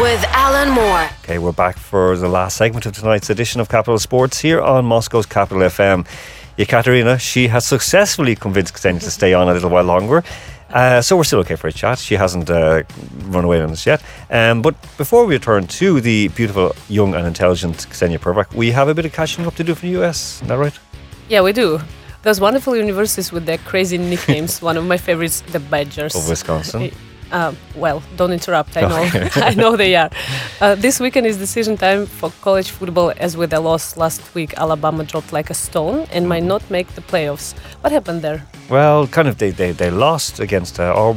with Alan Moore. Okay, we're back for the last segment of tonight's edition of Capital Sports here on Moscow's Capital FM. Yekaterina, she has successfully convinced Ksenia to stay on a little while longer. Uh, so we're still okay for a chat. She hasn't uh, run away on us yet. Um, but before we return to the beautiful, young, and intelligent Ksenia Pervak, we have a bit of catching up to do from the US. Is that right? Yeah, we do. Those wonderful universities with their crazy nicknames. One of my favorites, the Badgers. Of Wisconsin. Uh, well, don't interrupt. I know, I know they are. Uh, this weekend is decision time for college football. As with the loss last week, Alabama dropped like a stone and might not make the playoffs. What happened there? Well, kind of they they, they lost against uh,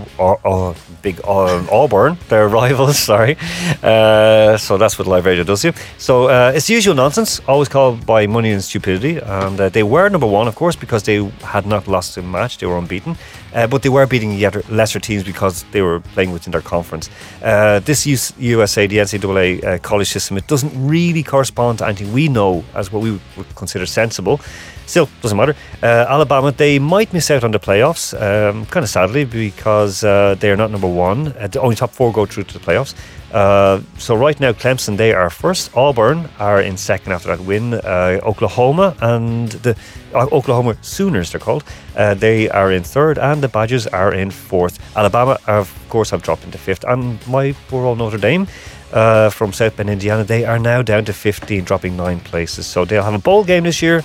big Au- Auburn, their rivals. Sorry, uh, so that's what live radio does you. So uh, it's usual nonsense, always called by money and stupidity. And uh, they were number one, of course, because they had not lost a match; they were unbeaten. Uh, but they were beating lesser teams because they were playing within their conference. Uh, this US, USA, the NCAA college system, it doesn't really correspond to anything we know as what we would consider sensible. Still, doesn't matter. Uh, Alabama, they might miss out on the playoffs, um, kind of sadly, because uh, they are not number one. Uh, the only top four go through to the playoffs. Uh, so right now, Clemson they are first. Auburn are in second after that win. Uh, Oklahoma and the uh, Oklahoma Sooners they're called. They are in third, and the Badgers are in fourth. Alabama, of course, have dropped into fifth, and my poor old Notre Dame. Uh, from South Bend, Indiana, they are now down to 15, dropping nine places. So they'll have a bowl game this year,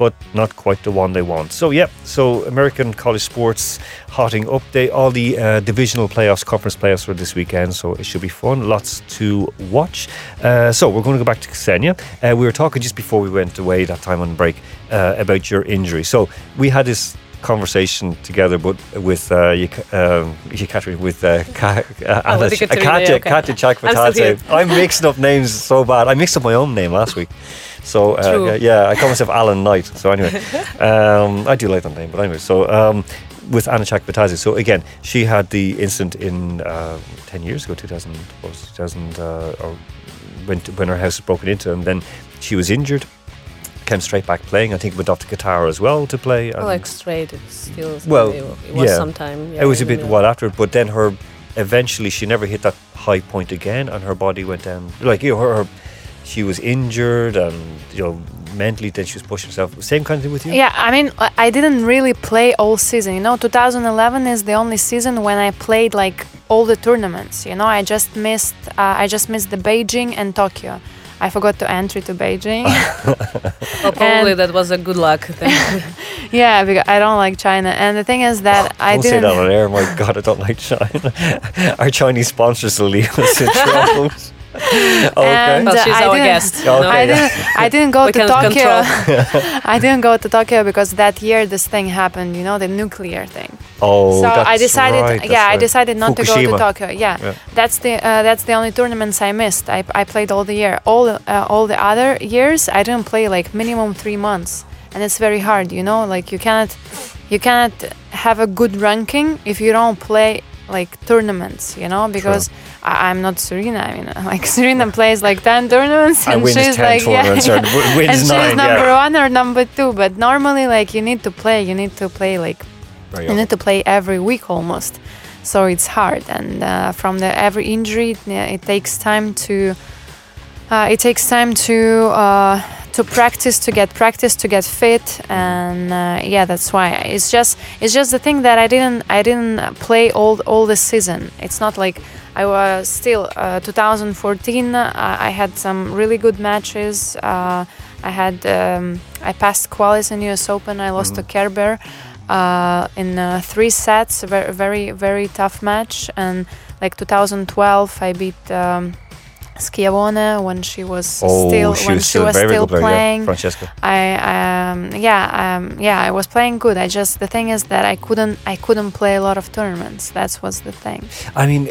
but not quite the one they want. So yeah, so American college sports hotting up. They all the uh, divisional playoffs, conference playoffs for this weekend. So it should be fun. Lots to watch. Uh, so we're going to go back to Ksenia. Uh, we were talking just before we went away that time on break uh, about your injury. So we had this conversation together, but with uh, um, with uh, Ka- uh, Oh, Anna- Ekaterina, Katya, yeah, okay. Katya I'm still Chakvetadze. here. I'm mixing up names so bad. I mixed up my own name last week. So uh, yeah, I call myself Alan Knight. So anyway, um, I do like that name, but anyway, so um, with Anna Chakvetadze. So again, she had the incident in uh, ten years ago, 2000, what was it, 2000, uh, or when when her house was broken into, and then she was injured. Came straight back playing. I think went off to Qatar as well to play. Well, and- like straight, it's still. Well, it, was yeah. some time. Yeah, it was a bit while after, but then her eventually she never hit that high point again, and her body went down. Like you know, her, her she was injured, and you know, mentally then she was pushing herself. Same kind of thing with you. Yeah, I mean, I- I didn't really play all season. You know, 2011 is the only season when I played like all the tournaments. You know, I just missed, uh, I just missed the Beijing and Tokyo. I forgot to enter to Beijing. Well, probably and- that was a good luck. thing. yeah, because I don't like China. And the thing is that I Don't say didn't. that on air. My God, I don't like China. Our Chinese sponsors will leave us in trouble. okay. And, well, uh, she's I our didn't- guest. Okay. I didn't. I didn't go to Tokyo. I didn't go to Tokyo because that year this thing happened. You know, the nuclear thing. oh, so that's I decided, right, that's yeah, I decided not to go to Tokyo. Yeah, Yeah. that's the uh, that's the only tournaments I missed. I, I played all the year. All the, uh, all the other years I didn't play like minimum three months, and it's very hard. You know, like you cannot you cannot have a good ranking if you don't play like tournaments. You know, because I, I'm not Serena. I mean, like Serena plays like ten tournaments, and she's 10 like yeah, and she's nine, number yeah. one or number two. But normally, like you need to play. You need to play like Very you often. need to play every week almost so it's hard and uh, from the every injury it, it takes time to uh, it takes time to uh, to practice to get practice to get fit and uh, yeah that's why it's just it's just the thing that I didn't I didn't play all all the season it's not like I was still uh, 2014 uh, I had some really good matches uh, I had um, I passed qualis in US Open I lost to Kerber uh, in uh, three sets. Very, very, very tough match. And like 2012, I beat um, Schiavone when she was Oh, still she when was she still was still good player, yeah, playing. Francesca. I um, yeah um, yeah I was playing good. I just the thing is that I couldn't I couldn't play a lot of tournaments. That was the thing. I mean,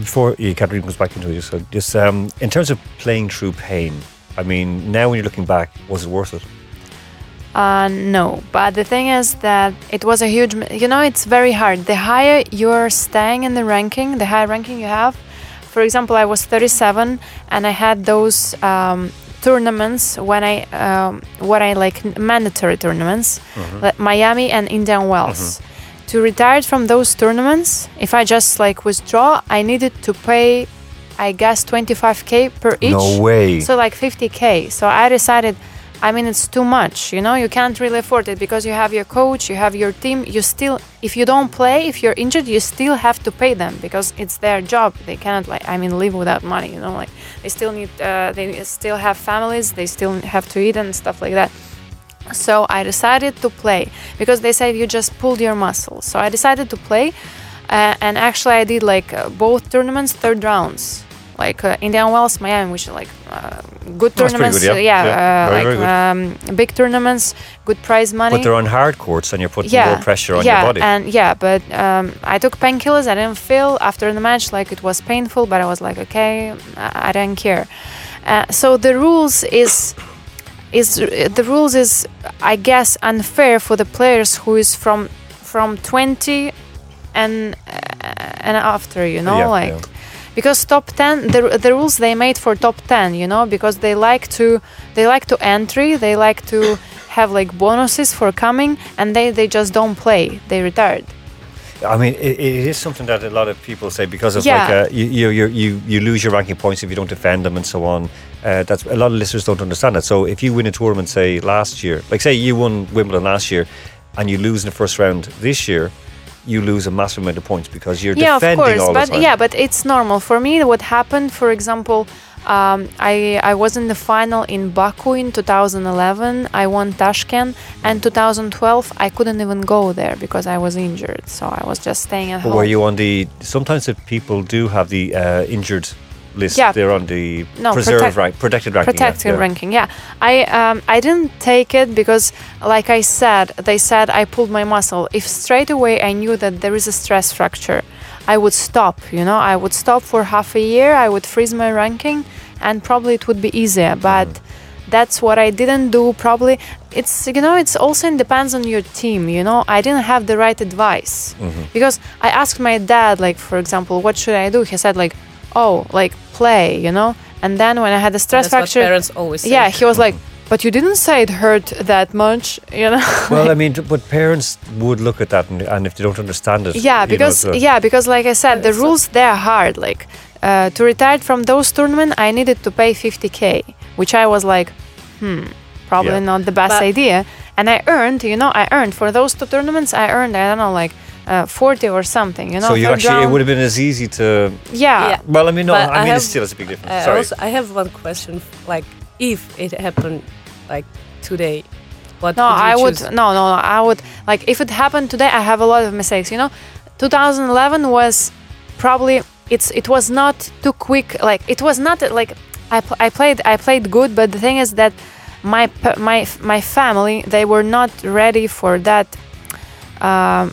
before Catherine goes back into it, just, uh, just um, in terms of playing through pain, I mean, now when you're looking back, was it worth it? Uh, no, but the thing is that it was a huge. You know, it's very hard. The higher you're staying in the ranking, the higher ranking you have. For example, I was 37, and I had those um, tournaments when I, um, what I like mandatory tournaments, like Miami and Indian Wells. To retire from those tournaments, if I just like withdraw, I needed to pay I guess 25k per each. No way. So like 50k. So I decided, I mean, it's too much. You know, you can't really afford it because you have your coach, you have your team. You still, if you don't play, if you're injured, you still have to pay them because it's their job. They cannot like, I mean, live without money. You know, like they still need, uh, they still have families. They still have to eat and stuff like that. So I decided to play because they said you just pulled your muscles. So I decided to play, uh, and actually I did like uh, both tournaments, third rounds, like uh, Indian Wells, Miami, which are like uh, good tournaments. good, yeah. uh, Yeah, very, like um, big tournaments, good prize money. but they're on hard courts and you're putting yeah, more pressure on yeah, your body. and yeah, but um, I took painkillers. I didn't feel after the match like it was painful, but I was like, okay, I, I don't care. Uh, so the rules is is the rules is I guess unfair for the players who is from from 20 and uh, and after, you know, Yeah, like yeah. Because top 10 the, the rules they made for top 10 you know because they like to they like to entry they like to have like bonuses for coming and they they just don't play they retired I mean, it, it is something that a lot of people say because of Yeah. like uh, you, you you you you lose your ranking points if you don't defend them and so on. Uh, that's a lot of listeners don't understand that. So if you win a tournament, say last year, like say you won Wimbledon last year, and you lose in the first round this year, you lose a massive amount of points because you're yeah of defending course all but the time. yeah but it's normal for me what happened for example um, I, I was in the final in Baku in 2011. I won Tashkent, and 2012 I couldn't even go there because I was injured. So I was just staying at But home. were you on the? Sometimes if people do have the uh, injured list, Yeah. they're on the No, protect- rank, protected ranking. yeah, protected yeah. ranking yeah. I um, i didn't take it because like i said they said i pulled my muscle. If straight away i knew that there is a stress fracture i would stop you know? I would stop for half a year i would freeze my ranking and probably it would be easier but that's what i didn't do probably. It's you know it's also depends on your team you know? I didn't have the right advice. Because i asked my dad like for example what should i do? He said like oh like play you know and then when i had a stress That's what fracture parents always say. yeah he was like but you didn't say it hurt that much you know Well, I mean, but parents would look at that, and, and if they don't understand it, yeah you know, because so- yeah because like i said the rules they're hard like uh, to retire from those tournaments i needed to pay 50k which i was like hmm probably Yeah. not the best But- idea and i earned you know i earned for those two tournaments i earned i don't know like uh, 40 or something you know so you third actually, it would have been as easy to. yeah, Yeah. Well, I mean, no, But I I mean, have- it's still it's a big difference. Uh, Sorry. also, I have one question. Like, if it happened, like today, what No, would you I would no, no, no. I would like if it happened today. I have a lot of mistakes. You know, 2011 was probably it's it was not too quick. Like it was not like I pl- I played I played good, but the thing is that my my my family they were not ready for that. Um,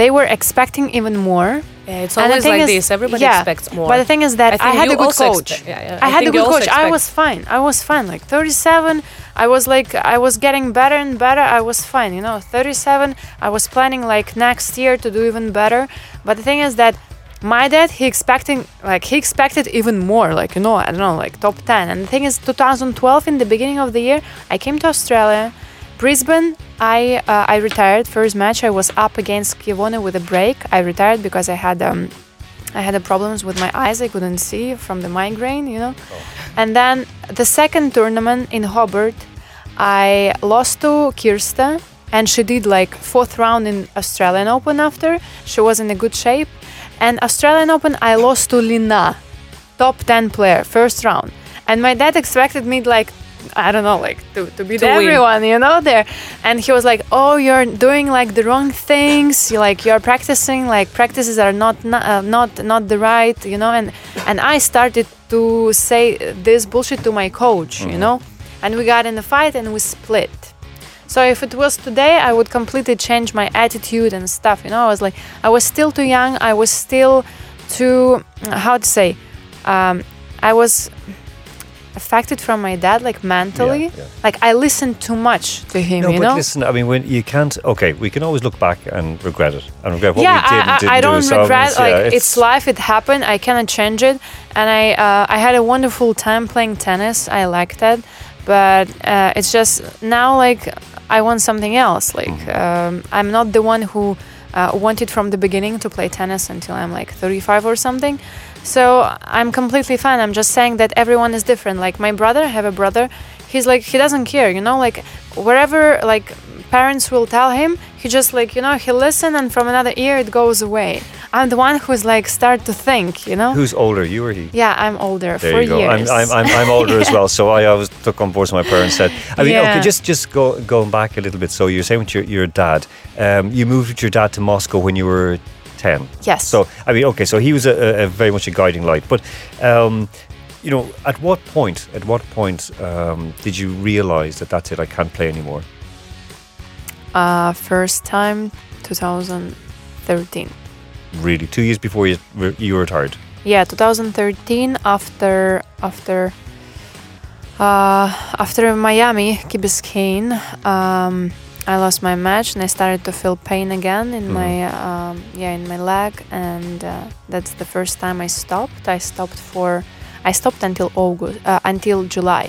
they were expecting even more. Yeah, it's always like is- this. Everybody yeah, expects more. But the thing is that I, think had a good coach. expect- yeah, yeah, I, had a good coach. I was fine. I was fine. Like 37, I was like I was getting better and better. I was fine. You know, 37, I was planning like next year to do even better. But the thing is that my dad he expecting like he expected even more. Like you know, I don't know, like top 10. And the thing is, 2012 in the beginning of the year, I came to Australia. Brisbane, I uh, I retired first match. I was up against Schiavone with a break. I retired because I had um, I had a problems with my eyes. I couldn't see from the migraine, you know. And then the second tournament in Hobart, I lost to Kirsta, and she did like fourth round in Australian Open. After she was in a good shape, and Australian Open, I lost to Li Na, top ten player, first round. And my dad expected me like. I don't know, like to, to beat To win. everyone, you know, there. And he was like, "Oh, you're doing like the wrong things. You like you're practicing like practices are not not uh, not, not the right, you know." And and I started to say this bullshit to my coach, you know. And we got in a fight and we split. So if it was today, I would completely change my attitude and stuff. You know, I was like, I was still too young. I was still too, how to say, um, I was affected from my dad, like mentally. Yeah, yeah. Like I listened too much to him. No, you but know. listen, I mean, when you can't, okay, we can always look back and regret it and regret what yeah, we did and I, didn't I, I do. don't So regret. it's- like yeah, it's, life. It happened. I cannot change it. And I, uh, I had a wonderful time playing tennis. I liked it, but uh, it's just now like I want something else. Like Mm-hmm. um, I'm not the one who uh, wanted from the beginning to play tennis until I'm like 35 or something. So I'm completely fine. I'm just saying that everyone is different. Like my brother, I have a brother. He's like he doesn't care, you know. Like wherever like parents will tell him, he just like you know he listen and from another ear it goes away. I'm the one who's like start to think, you know. Who's older, you or he? Yeah, I'm older. There four you go. years. I'm, I'm, I'm, I'm older as well, so I always took on board what my parents said. I mean, Yeah. okay, just just go going back a little bit. So you're saying with your, your dad, um, you moved with your dad to Moscow when you were ten. yes. So I mean, okay, so he was a, a, very much a guiding light. But um, you know, at what point? At what point um, did you realize that that's it? I can't play anymore. uh, first time 2013. Really, two years before you you retired. Yeah, 2013 after after uh, after Miami Key Biscayne, um, I lost my match and I started to feel pain again in Mhm. my um, yeah in my leg and uh, that's the first time I stopped. I stopped for I stopped until August uh, until July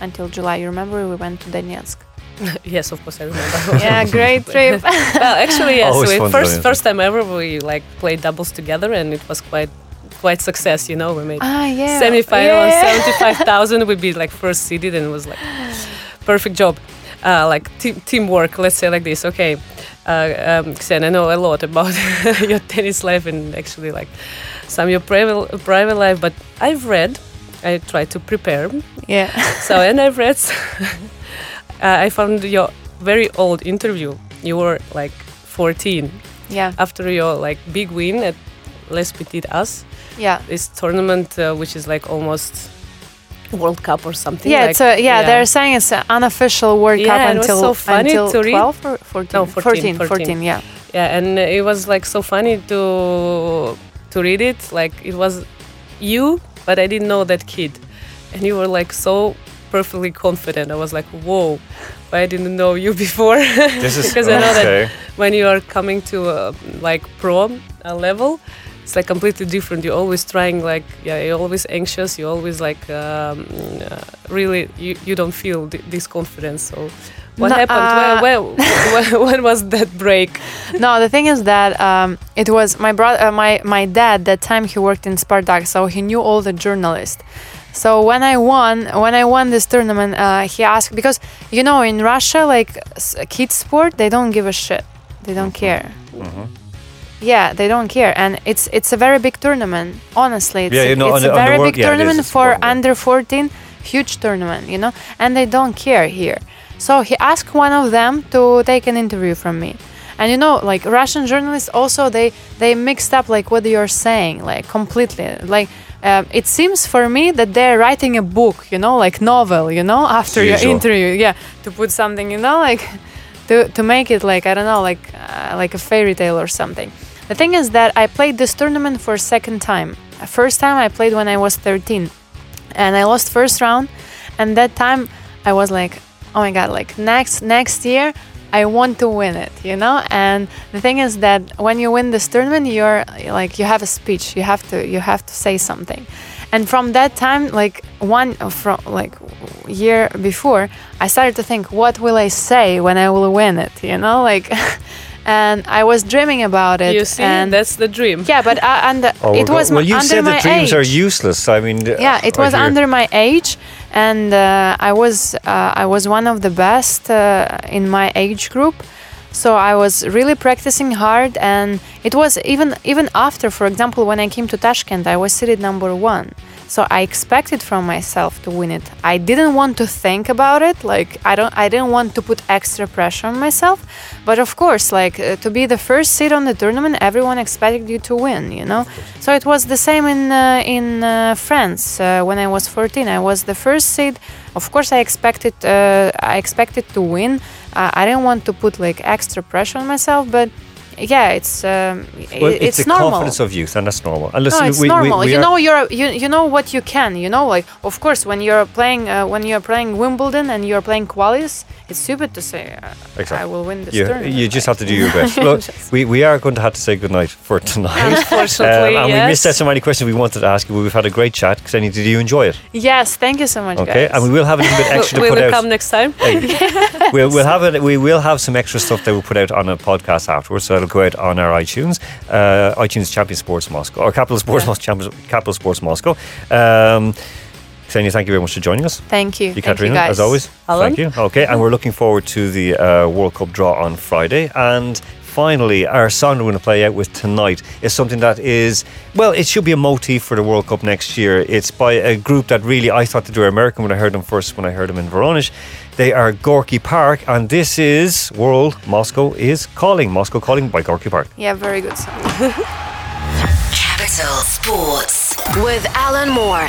until July. You remember we went to Donetsk? yes, of course I remember. yeah, great trip. well, actually, yes. Always we, first first time ever we like played doubles together, and it was quite quite success. You know, we made ah yeah. semi-final yeah. and 75,000 We be like first seeded and it was like perfect job uh, like team teamwork let's say like this okay uh, um, Xen, I know a lot about your tennis life and actually like some your private private life but I've read I tried to prepare Yeah. so and I've read uh, I found your very old interview you were like 14 Yeah. after your like big win at Les Petites As Yeah. this tournament, uh, which is like almost World Cup or something. Yeah, like, it's a, yeah, they're saying it's an unofficial World Yeah, Cup and it until so funny until to read. 12 or 14? No, 14, 14, 14. yeah. yeah, and it was like so funny to to read it. Like it was you, but I didn't know that kid, and you were like so perfectly confident. I was like, whoa, but I didn't know you before. This is Because I know that- okay. when you are coming to uh, like pro uh, level it's like completely different you're always trying like yeah you're always anxious you're always like um, uh, really you, you don't feel th- this confidence so what No, happened uh, where, where, when, when was that break no, the thing is that um, it was my brother, uh, my my dad. That time he worked in Spartak, so he knew all the journalists. So when I won, when I won this tournament, uh, he asked because you know in Russia, like s- kids sport, they don't give a shit. They don't care. Mhm. Yeah, they don't care, and it's it's a very big tournament. Honestly, it's, Yeah, a, you know, it's on a on very big yeah, tournament it's for under 14, huge tournament, you know, and they don't care here. So he asked one of them to take an interview from me, and you know, like Russian journalists also they they mixed up like what you're saying, like completely, like. Um, it seems for me that they're writing a book, you know, like novel, you know, after your interview, yeah, to put something, you know, like to, to make it like I don't know, like uh, like a fairy tale or something. The thing is that I played this tournament for second time. First time I played when I was 13, and I lost first round. And that time I was like, oh my god, like next next year I want to win it, you know. And the thing is that when you win this tournament, you're like you have a speech. You have to you have to say something. And from that time, like one from like year before, I started to think, what will I say when I will win it? You know, like, and I was dreaming about it. you see and that's the dream yeah, but uh, and Oh, we're it was well. You under said my that dreams age. are useless. I mean, yeah, it was hear- under my age, and uh, I was uh, I was one of the best uh, in my age group. So I was really practicing hard, and it was even even after, for example, when I came to Tashkent, I was seated number one. So I expected from myself to win it. I didn't want to think about it. Like I don't, I didn't want to put extra pressure on myself. But of course, like uh, to be the first seed on the tournament, everyone expected you to win. You know. So it was the same in uh, in uh, France uh, when I was 14. I was the first seed. Of course, I expected uh, I expected to win. Uh, I didn't want to put like extra pressure on myself, but yeah, it's um, i- Well, it's, the normal. confidence of youth, and that's normal. And No, it's we, normal. We, we you are- know, you're you, you know what you can. You know, like of course when you're playing uh, when you're playing Wimbledon and you're playing qualis, it's stupid to say uh, I Exactly. will win this you, tournament. you just have to do your best. Look, we, we are going to have to say goodnight for tonight. unfortunately Um, and we missed out so many questions we wanted to ask you. but We've had a great chat. Ksenia, did you enjoy it? Yes, thank you so much, Okay, guys. and we will have a little bit extra to will put you out. come next time Hey, we'll, we'll have it. We will have some extra stuff that we'll put out on a podcast afterwards. So a Capital Kuwait on our iTunes, uh, iTunes Champion Sports Moscow, or Capital Sports Yeah. Mos- Champions, Capital Sports Moscow. Um, Ksenia, thank you very much for joining us. Thank you. You, Thank Katerina, you guys. as always. Alan. Thank you. Okay, and we're looking forward to the uh, World Cup draw on Friday. And finally, our song we're going to play out with tonight is something that is, well, it should be a motif for the World Cup next year. It's by a group that really I thought they were American when I heard them first, when I heard them in Voronezh. They are Gorky Park, and this is World Moscow is Calling. Moscow Calling by Gorky Park. Yeah, very good song. Capital Sports with Alan Moore.